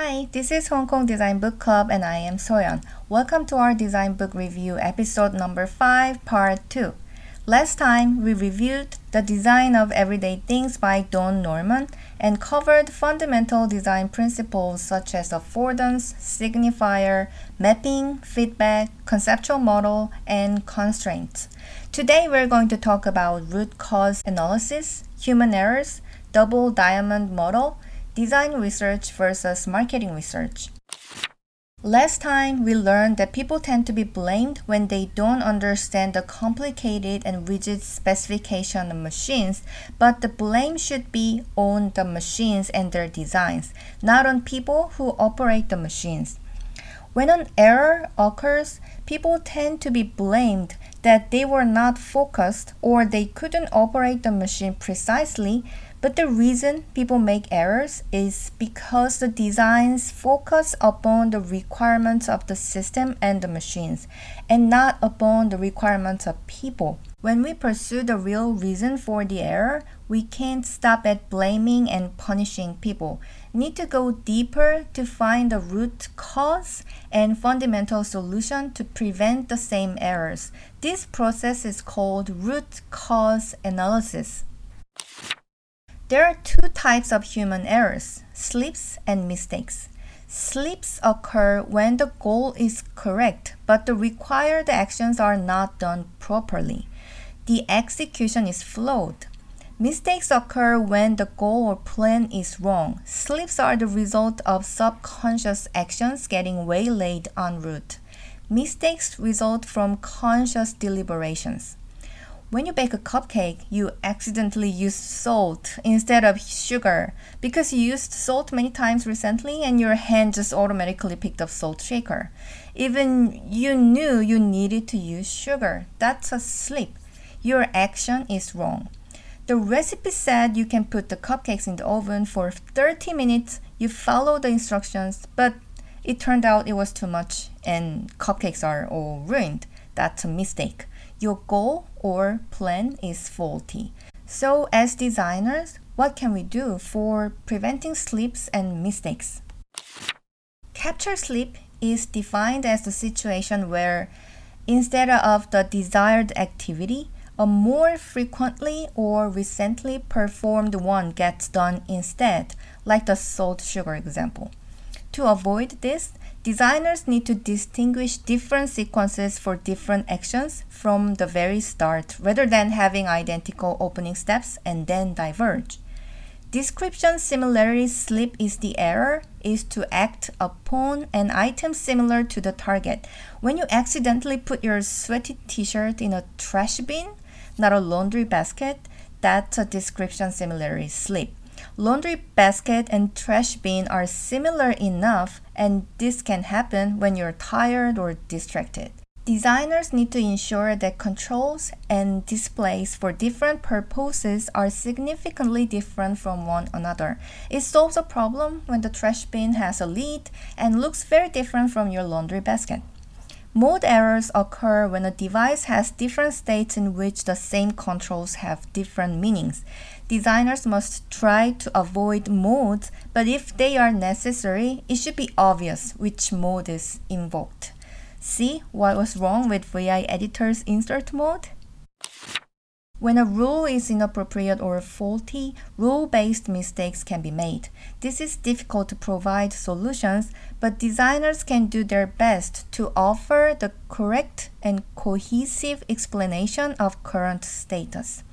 Hi, this is Hong Kong Design Book Club and I am Soyeon. Welcome to our design book review episode number 5, part 2. Last time we reviewed The Design of Everyday Things by Don Norman and covered fundamental design principles such as affordance, signifier, mapping, feedback, conceptual model, and constraints. Today we're going to talk about root cause analysis, human errors, double diamond model, design research versus marketing research. Last time, we learned that people tend to be blamed when they don't understand the complicated and rigid specification of machines, but the blame should be on the machines and their designs, not on people who operate the machines. When an error occurs, people tend to be blamed that they were not focused or they couldn't operate the machine precisely but the reason people make errors is because the designs focus upon the requirements of the system and the machines, and not upon the requirements of people. When we pursue the real reason for the error, we can't stop at blaming and punishing people. Need to go deeper to find the root cause and fundamental solution to prevent the same errors. This process is called root cause analysis. There are two types of human errors slips and mistakes. Slips occur when the goal is correct, but the required actions are not done properly. The execution is flawed. Mistakes occur when the goal or plan is wrong. Slips are the result of subconscious actions getting waylaid en route. Mistakes result from conscious deliberations. When you bake a cupcake, you accidentally use salt instead of sugar because you used salt many times recently and your hand just automatically picked up salt shaker. Even you knew you needed to use sugar. That's a slip. Your action is wrong. The recipe said you can put the cupcakes in the oven for 30 minutes. You follow the instructions, but it turned out it was too much and cupcakes are all ruined. That's a mistake your goal or plan is faulty. So, as designers, what can we do for preventing slips and mistakes? Capture slip is defined as the situation where instead of the desired activity, a more frequently or recently performed one gets done instead, like the salt sugar example. To avoid this, Designers need to distinguish different sequences for different actions from the very start rather than having identical opening steps and then diverge. Description similarity slip is the error is to act upon an item similar to the target. When you accidentally put your sweaty t-shirt in a trash bin, not a laundry basket, that's a description similarity slip. Laundry basket and trash bin are similar enough, and this can happen when you're tired or distracted. Designers need to ensure that controls and displays for different purposes are significantly different from one another. It solves a problem when the trash bin has a lid and looks very different from your laundry basket. Mode errors occur when a device has different states in which the same controls have different meanings. Designers must try to avoid modes, but if they are necessary, it should be obvious which mode is invoked. See what was wrong with VI Editor's insert mode? When a rule is inappropriate or faulty, rule based mistakes can be made. This is difficult to provide solutions, but designers can do their best to offer the correct and cohesive explanation of current status.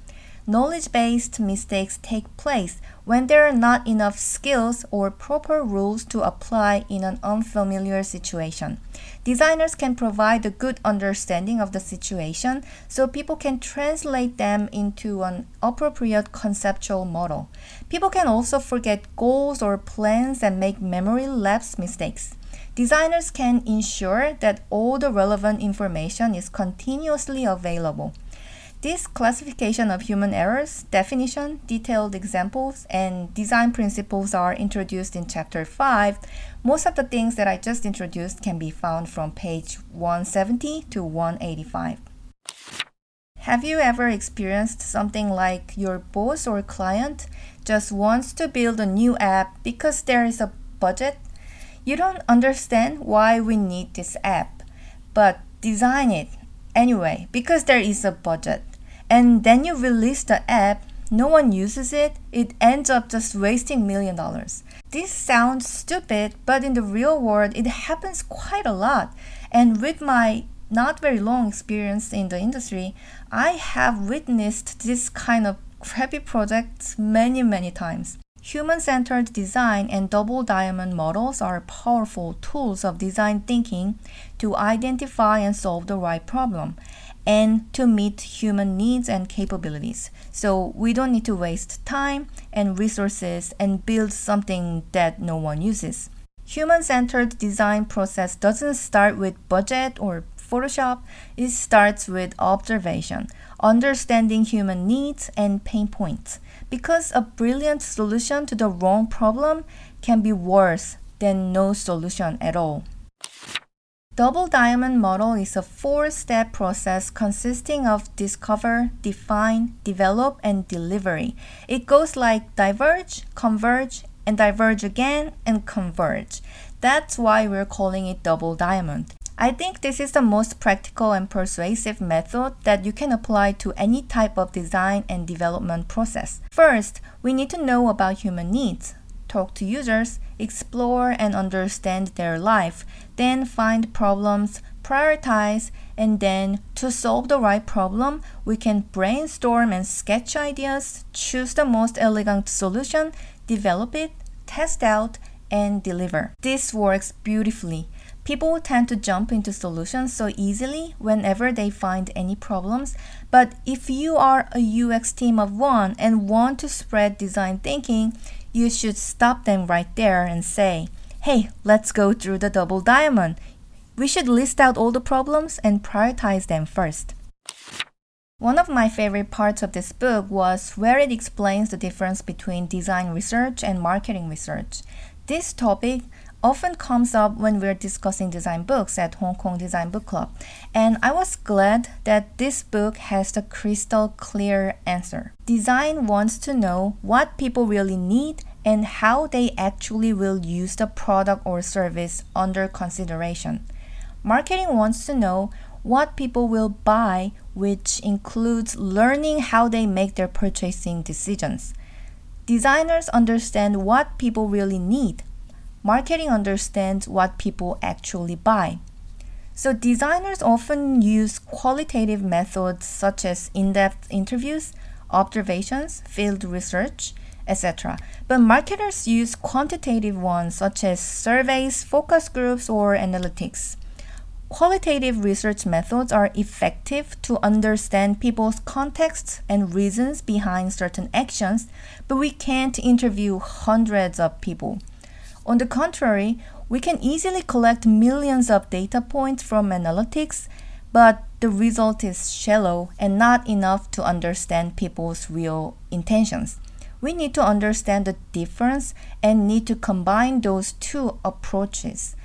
Knowledge based mistakes take place when there are not enough skills or proper rules to apply in an unfamiliar situation. Designers can provide a good understanding of the situation so people can translate them into an appropriate conceptual model. People can also forget goals or plans and make memory lapse mistakes. Designers can ensure that all the relevant information is continuously available. This classification of human errors, definition, detailed examples, and design principles are introduced in Chapter 5. Most of the things that I just introduced can be found from page 170 to 185. Have you ever experienced something like your boss or client just wants to build a new app because there is a budget You don't understand why we need this app, but design it anyway because there is a budget. And then you release the app, no one uses it, it ends up just wasting million dollars. This sounds stupid, but in the real world, it happens quite a lot. And with my not very long experience in the industry, I have witnessed this kind of crappy projects many, many times. Human centered design and double diamond models are powerful tools of design thinking to identify and solve the right problem and to meet human needs and capabilities. So we don't need to waste time and resources and build something that no one uses. Human centered design process doesn't start with budget or Photoshop, it starts with observation, understanding human needs and pain points. Because a brilliant solution to the wrong problem can be worse than no solution at all. Double Diamond Model is a four step process consisting of discover, define, develop, and delivery. It goes like diverge, converge, and diverge again, and converge. That's why we're calling it Double Diamond. I think this is the most practical and persuasive method that you can apply to any type of design and development process. First, we need to know about human needs talk to users, explore and understand their life, then find problems, prioritize, and then to solve the right problem, we can brainstorm and sketch ideas, choose the most elegant solution, develop it, test out, and deliver. This works beautifully. People tend to jump into solutions so easily whenever they find any problems. But if you are a UX team of one and want to spread design thinking, you should stop them right there and say, hey, let's go through the double diamond. We should list out all the problems and prioritize them first. One of my favorite parts of this book was where it explains the difference between design research and marketing research. This topic often comes up when we're discussing design books at Hong Kong Design Book Club, and I was glad that this book has the crystal clear answer. Design wants to know what people really need and how they actually will use the product or service under consideration. Marketing wants to know what people will buy, which includes learning how they make their purchasing decisions. Designers understand what people really need, marketing understands what people actually buy. So, designers often use qualitative methods such as in depth interviews, observations, field research, etc. But marketers use quantitative ones such as surveys, focus groups, or analytics. Qualitative research methods are effective to understand people's contexts and reasons behind certain actions, but we can't interview hundreds of people. On the contrary, we can easily collect millions of data points from analytics, but the result is shallow and not enough to understand people's real intentions. We need to understand the difference and need to combine those two approaches.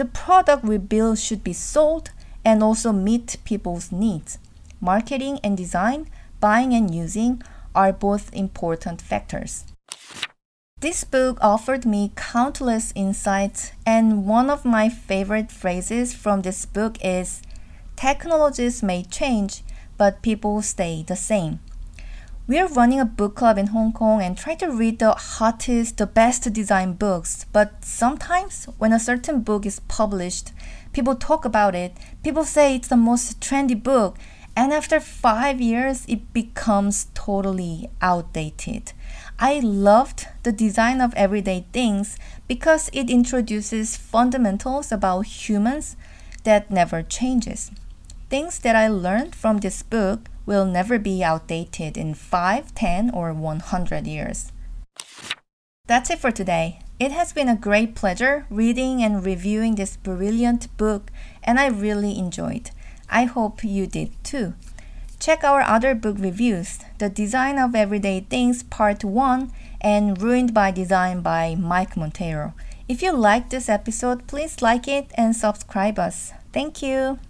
The product we build should be sold and also meet people's needs. Marketing and design, buying and using are both important factors. This book offered me countless insights, and one of my favorite phrases from this book is Technologies may change, but people stay the same. We are running a book club in Hong Kong and try to read the hottest, the best design books. But sometimes, when a certain book is published, people talk about it, people say it's the most trendy book, and after five years, it becomes totally outdated. I loved the design of everyday things because it introduces fundamentals about humans that never changes. Things that I learned from this book will never be outdated in 5, 10, or 100 years. That's it for today. It has been a great pleasure reading and reviewing this brilliant book, and I really enjoyed. I hope you did too. Check our other book reviews The Design of Everyday Things Part 1 and Ruined by Design by Mike Monteiro. If you like this episode, please like it and subscribe us. Thank you.